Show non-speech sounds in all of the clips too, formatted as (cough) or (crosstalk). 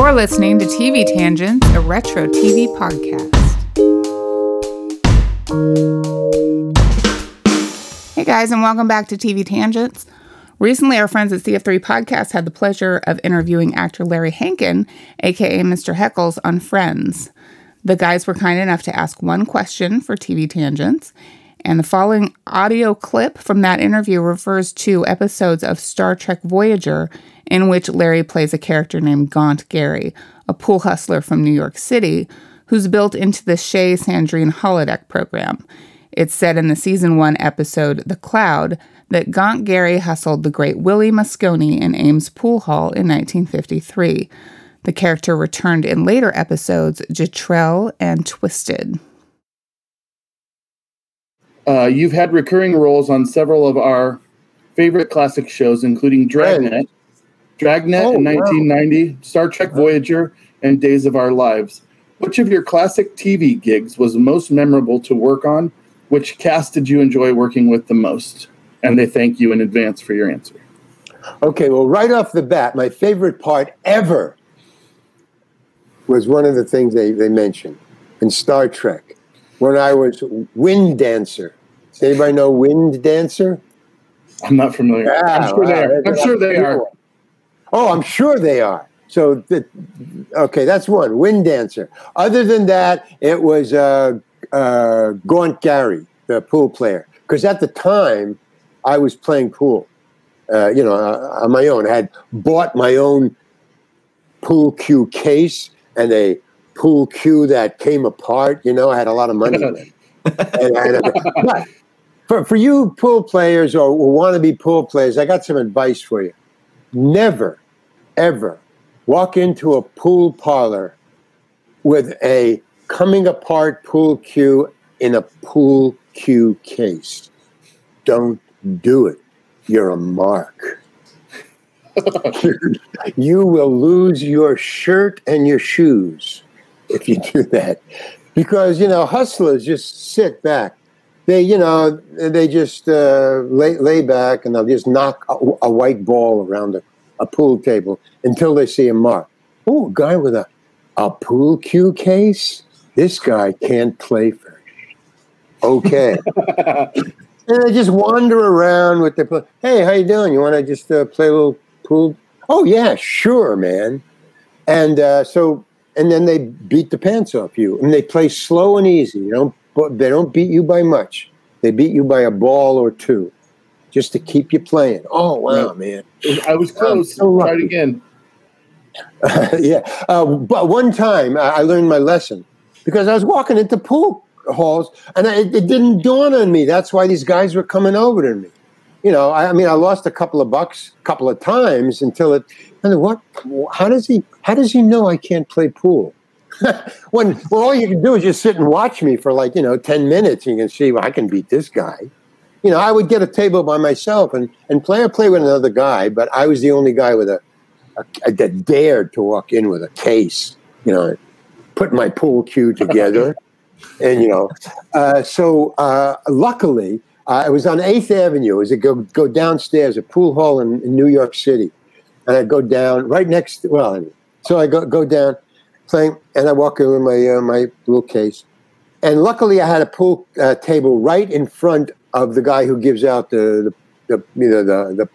You're listening to TV Tangents, a retro TV podcast. Hey guys, and welcome back to TV Tangents. Recently, our friends at CF3 Podcast had the pleasure of interviewing actor Larry Hankin, aka Mr. Heckles, on Friends. The guys were kind enough to ask one question for TV Tangents, and the following audio clip from that interview refers to episodes of Star Trek Voyager in which Larry plays a character named Gaunt Gary, a pool hustler from New York City, who's built into the Chez Sandrine holodeck program. It's said in the season one episode, The Cloud, that Gaunt Gary hustled the great Willie Mosconi in Ames Pool Hall in 1953. The character returned in later episodes, Jetrel and Twisted. Uh, you've had recurring roles on several of our favorite classic shows, including Dragnet, Dragnet Oh, in wow. 1990, Star Trek Voyager, and Days of Our Lives. Which of your classic TV gigs was most memorable to work on? Which cast did you enjoy working with the most? And they thank you in advance for your answer. Okay, well, right off the bat, my favorite part ever was one of the things they, they mentioned in Star Trek when I was Wind Dancer. Does anybody know Wind Dancer? I'm not familiar. I'm ah, sure they are. I'm sure they are. Oh, I'm sure they are. So, the, okay, that's one Wind Dancer. Other than that, it was uh, uh, Gaunt Gary, the pool player. Because at the time, I was playing pool, uh, you know, uh, on my own. I had bought my own pool cue case and a pool cue that came apart. You know, I had a lot of money. it. (laughs) And I but for, for you pool players or want to be pool players, I got some advice for you. Never, ever walk into a pool parlor with a coming apart pool cue in a pool cue case. Don't do it. You're a mark. (laughs) you will lose your shirt and your shoes if you do that. Because, you know, hustlers just sit back. They, you know, they just uh, lay, lay back and they'll just knock a, a white ball around a, a pool table until they see a mark. Oh, a guy with a, a pool cue case? This guy can't play fish. Okay. (laughs) and they just wander around with the, hey, how you doing? You want to just uh, play a little pool? Oh, yeah, sure, man. And uh, so, and then they beat the pants off you, and they play slow and easy. You don't, but they don't beat you by much. They beat you by a ball or two, just to keep you playing. Oh wow, Right. man! I was close. so Try it lucky. again. (laughs) yeah, uh, but one time I, I learned my lesson because I was walking into pool halls, and I, it didn't dawn on me. That's why these guys were coming over to me. You know, I, I mean, I lost a couple of bucks a couple of times until it. And what? How does he? How does he know I can't play pool? (laughs) when well, all you can do is just sit and watch me for like you know ten minutes, and you can see well, I can beat this guy. You know, I would get a table by myself and and play. I play with another guy, but I was the only guy with a, a that dared to walk in with a case. You know, put my pool cue together, (laughs) and you know, uh, so uh, luckily uh, I was on Eighth Avenue. It was a go go downstairs, a pool hall in, in New York City, and I go down right next. well, so I go go down, playing, and I walk in with my uh, my little case, and luckily I had a pool uh, table right in front of the guy who gives out the the, the you know the the,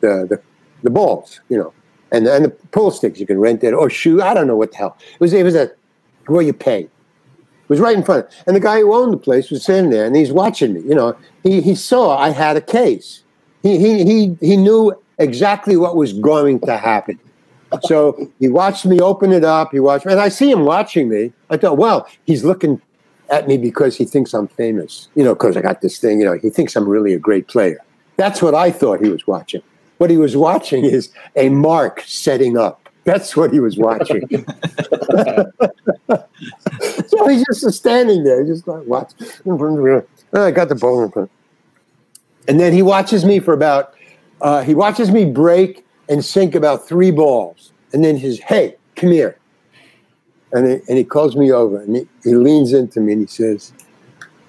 the the the balls, you know, and and the pool sticks you can rent it or shoe. I don't know what the hell it was. It was a where you pay. It was right in front, and the guy who owned the place was sitting there, and he's watching me. You know, he he saw I had a case. He he he he knew exactly what was going to happen. So he watched me open it up. He watched, me, and I see him watching me. I thought, well, he's looking at me because he thinks I'm famous. You know, because I got this thing. You know, he thinks I'm really a great player. That's what I thought he was watching. What he was watching is a mark setting up. That's what he was watching. (laughs) so he's just standing there, just like watch. I got the ball. And then he watches me for about, uh, he watches me break and sink about three balls. And then his, hey, come here. And he, and he calls me over and he, he leans into me and he says,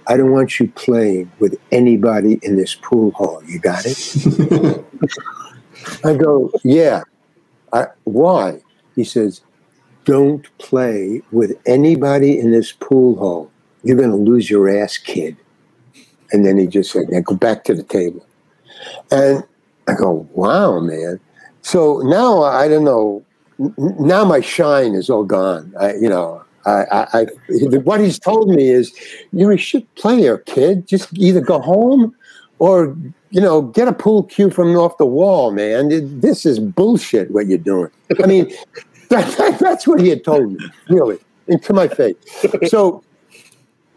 I don't want you playing with anybody in this pool hall. You got it? (laughs) I go, yeah. I, why? He says, don't play with anybody in this pool hall. You're going to lose your ass, kid. And then he just said, yeah, go back to the table. And I go, wow, man. So now I don't know. Now my shine is all gone. I, you know, I, I, what he's told me is, you're a shit player, kid. Just either go home or you know get a pool cue from off the wall, man. This is bullshit. What you're doing. I mean, (laughs) that, that, that's what he had told me, really, into my face. So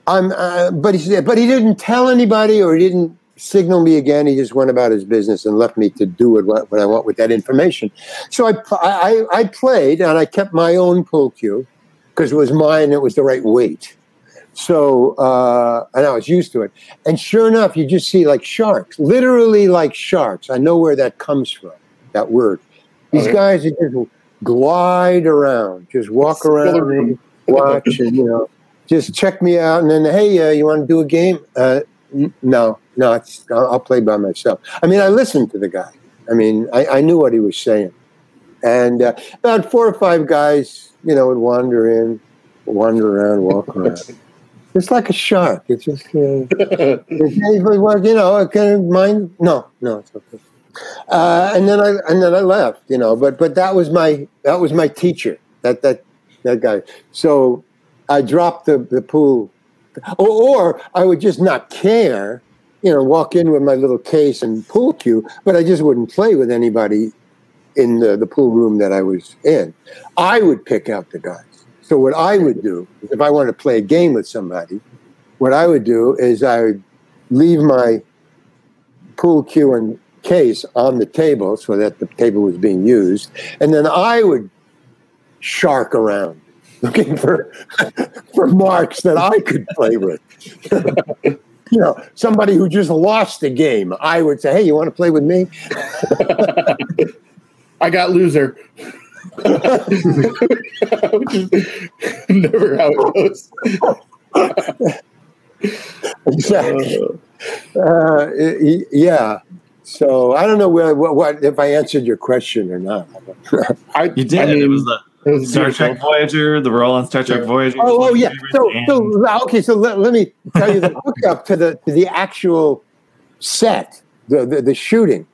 I'm, uh, but he said, but he didn't tell anybody or he didn't signal me again. He just went about his business and left me to do it what, what I want with that information. So I, I, I played and I kept my own pool cue because it was mine. It was the right weight. So, uh, and I was used to it. And sure enough, you just see like sharks, literally like sharks. I know where that comes from, that word. These guys just glide around, just walk around and watch, and you know, just check me out, and then hey, uh, you want to do a game? Uh, no, no, I'll, I'll, play by myself. I mean, I listened to the guy. I mean, I, I knew what he was saying, and uh, about four or five guys, you know, would wander in, wander around, walk around. (laughs) It's like a shark. It's just, uh, (laughs) you know, kind of mind. No, no, it's okay. Uh, and then I and then I left, you know. But but that was my that was my teacher. That that that guy. So I dropped the the pool, or, or I would just not care, you know, walk in with my little case and pool cue, but I just wouldn't play with anybody in the, the pool room that I was in. I would pick out the guys. So what I would do if I wanted to play a game with somebody, what I would do is I would leave my pool cue and case on the table so that the table was being used. And then I would shark around (laughs) looking for (laughs) for marks that I could play with. (laughs) you know, somebody who just lost the game, I would say, "Hey, you want to play with me?" (laughs) I got loser. (laughs) Which is never how it goes. exactly. (laughs) Uh, yeah. So I don't know where, what, what, if I answered your question or not. I, you did. I mean, it was the it was Star beautiful. Trek Voyager, the role on Star Trek Voyager. Oh, oh yeah. So, so uh, okay. So let, let me tell you the hookup to the to the actual set, the, the the shooting.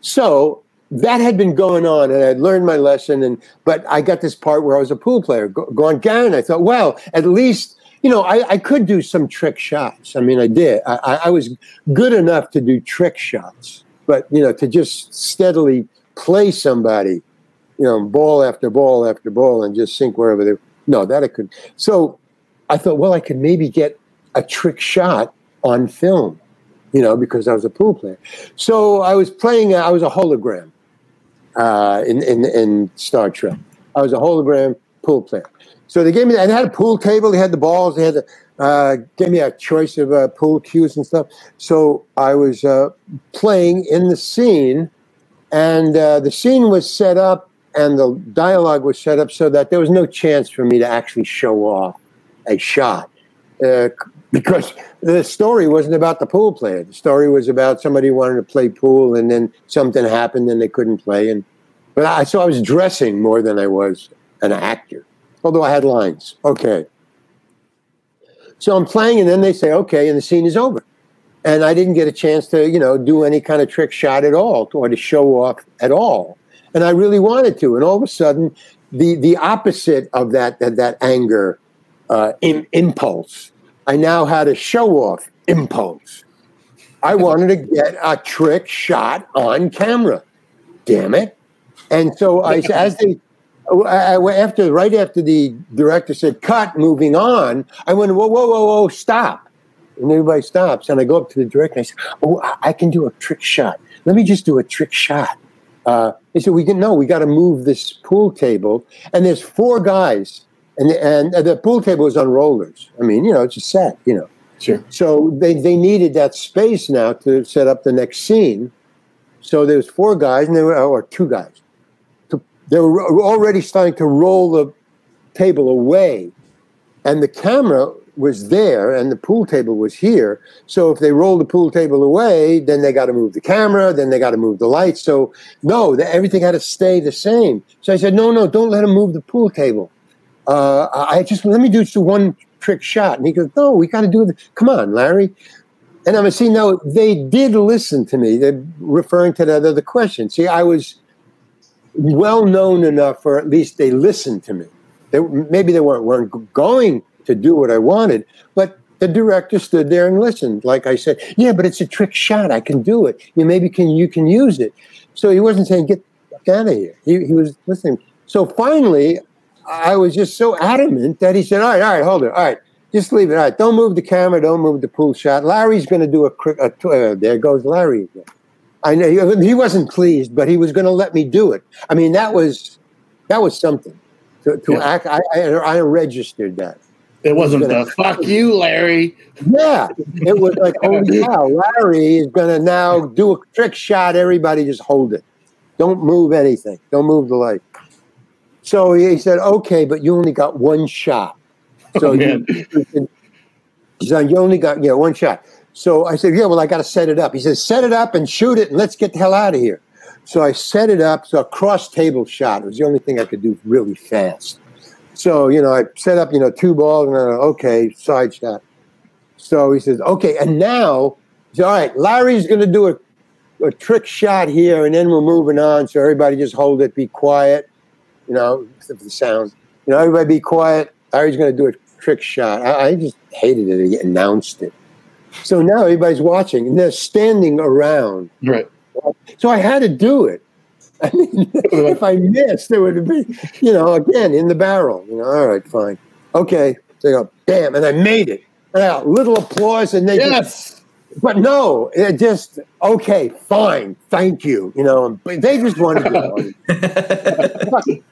So that had been going on, and I'd learned my lesson. And but I got this part where I was a pool player, go, going down. I thought, well, at least you know, I, I, could do some trick shots. I mean, I did. I, I, was good enough to do trick shots, but you know, to just steadily play somebody, you know, ball after ball after ball, and just sink wherever they. No, that I could. So I thought, well, I could maybe get a trick shot on film, you know, because I was a pool player. So I was playing. I was a hologram uh, in, in in Star Trek. I was a hologram pool player. So they gave me, they had a pool table. They had the balls. They had the, uh, gave me a choice of uh, pool cues and stuff. So I was uh, playing in the scene, and uh, the scene was set up, and the dialogue was set up so that there was no chance for me to actually show off a shot, uh, because the story wasn't about the pool player. The story was about somebody wanted to play pool, and then something happened, and they couldn't play. And but I so I was dressing more than I was an actor although I had lines. Okay. So I'm playing, and then they say, okay, and the scene is over. And I didn't get a chance to, you know, do any kind of trick shot at all or to show off at all. And I really wanted to. And all of a sudden, the the opposite of that that, that anger uh, in, impulse, I now had a show off impulse. I (laughs) wanted to get a trick shot on camera. Damn it. And so I, as they after right after the director said cut moving on i went whoa whoa whoa whoa stop and everybody stops and i go up to the director and i said oh i can do a trick shot let me just do a trick shot uh, they said we can no we got to move this pool table. And there's four guys and and the pool table is on rollers. I mean you know it's a set you know. Sure. So they, they needed that space now to set up the next scene. So there was four guys and there were or two guys they were already starting to roll the table away, and the camera was there, and the pool table was here. So if they roll the pool table away, then they got to move the camera, then they got to move the lights. So no, the, everything had to stay the same. So I said, no, no, don't let them move the pool table. uh, I just let me do just one trick shot. And he goes, no, we got to do it. Come on, Larry. And I'm see, no, they did listen to me. They're referring to that other question. See, I was well known enough, or at least they listened to me. They, maybe they weren't, weren't going to do what I wanted, but the director stood there and listened. Like I said, yeah, but it's a trick shot. I can do it. You maybe can you can use it. So he wasn't saying get out of here. He, he was listening. So finally, I was just so adamant that he said, all right, all right, hold it. All right, just leave it. All right, don't move the camera. Don't move the pool shot. Larry's going to do a, a, uh, there goes Larry again. I know he, he wasn't pleased, but he was going to let me do it. I mean, that was that was something to, to yeah. act. I, I, I registered that. It wasn't the fuck you, Larry. Yeah, it was like, (laughs) oh yeah, Larry is going to now do a trick shot. Everybody just hold it. Don't move anything. Don't move the light. So he said, okay, but you only got one shot. Oh, so oh, you, he said, (laughs) you only got yeah one shot. So I said, yeah, well, I got to set it up. He says, set it up and shoot it, and let's get the hell out of here. So I set it up. So a cross table shot. It was the only thing I could do really fast. So, you know, I set up, you know, two balls and then, okay, side shot. So he says, okay, and now, said, all right, Larry's going to do a, a trick shot here and then we're moving on. So everybody just hold it, be quiet, you know, except for the sound. You know, everybody be quiet. Larry's going to do a trick shot. I, I just hated it. He announced it. So now everybody's watching and they're standing around. Right. So I had to do it. (laughs) I mean, if I missed, it would be, you know, again in the barrel. You know, all right, fine, okay. So go, damn, and I made it. Yeah, little applause, and they yes. Just, but no, it just okay, fine, thank you. You know, they just wanted to. (laughs)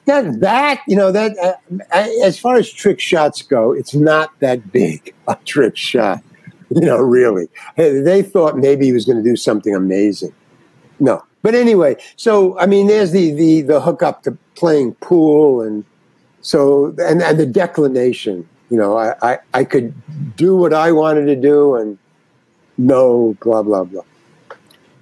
that that you know that uh, as far as trick shots go, it's not that big a trick shot. You know, really, they thought maybe he was going to do something amazing. No, but anyway, so I mean, there's the the the hookup to playing pool, and so and and the declination. You know, I I, I could do what I wanted to do, and no, blah blah blah.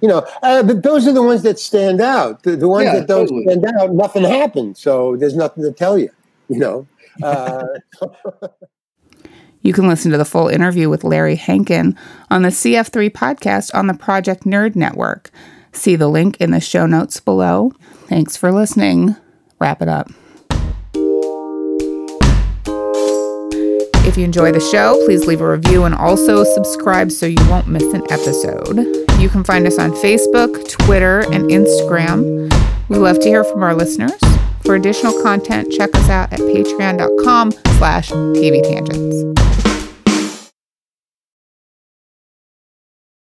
You know, uh, but those are the ones that stand out. The, the ones yeah, that don't totally. stand out, nothing happened. So there's nothing to tell you. You know. (laughs) Uh, (laughs) You can listen to the full interview with Larry Hankin on the CF3 podcast on the Project Nerd Network. See the link in the show notes below. Thanks for listening. Wrap it up. If you enjoy the show, please leave a review and also subscribe so you won't miss an episode. You can find us on Facebook, Twitter, and Instagram. We love to hear from our listeners. For additional content, check us out at patreon.com slash tvtangents.